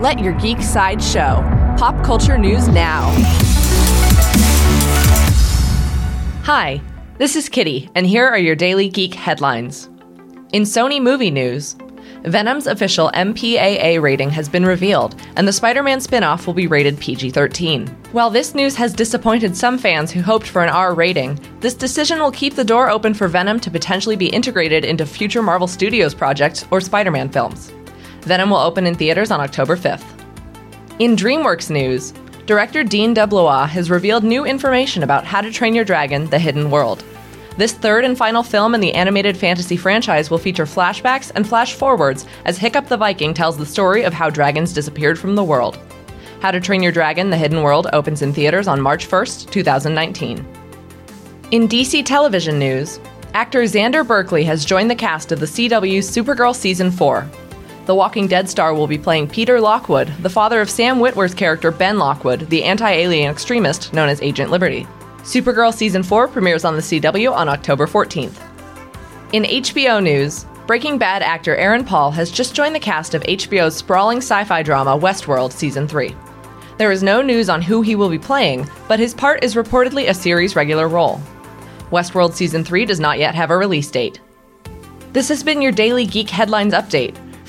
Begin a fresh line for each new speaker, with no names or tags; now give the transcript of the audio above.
Let your geek side show. Pop culture news now. Hi, this is Kitty, and here are your daily geek headlines. In Sony movie news, Venom's official MPAA rating has been revealed, and the Spider Man spin off will be rated PG 13. While this news has disappointed some fans who hoped for an R rating, this decision will keep the door open for Venom to potentially be integrated into future Marvel Studios projects or Spider Man films. Venom will open in theaters on October 5th. In DreamWorks news, director Dean DeBlois has revealed new information about How to Train Your Dragon The Hidden World. This third and final film in the animated fantasy franchise will feature flashbacks and flash forwards as Hiccup the Viking tells the story of how dragons disappeared from the world. How to Train Your Dragon The Hidden World opens in theaters on March 1st, 2019. In DC television news, actor Xander Berkeley has joined the cast of the CW's Supergirl Season 4. The Walking Dead star will be playing Peter Lockwood, the father of Sam Witwer's character Ben Lockwood, the anti alien extremist known as Agent Liberty. Supergirl Season 4 premieres on the CW on October 14th. In HBO news, Breaking Bad actor Aaron Paul has just joined the cast of HBO's sprawling sci fi drama Westworld Season 3. There is no news on who he will be playing, but his part is reportedly a series regular role. Westworld Season 3 does not yet have a release date. This has been your daily Geek Headlines Update.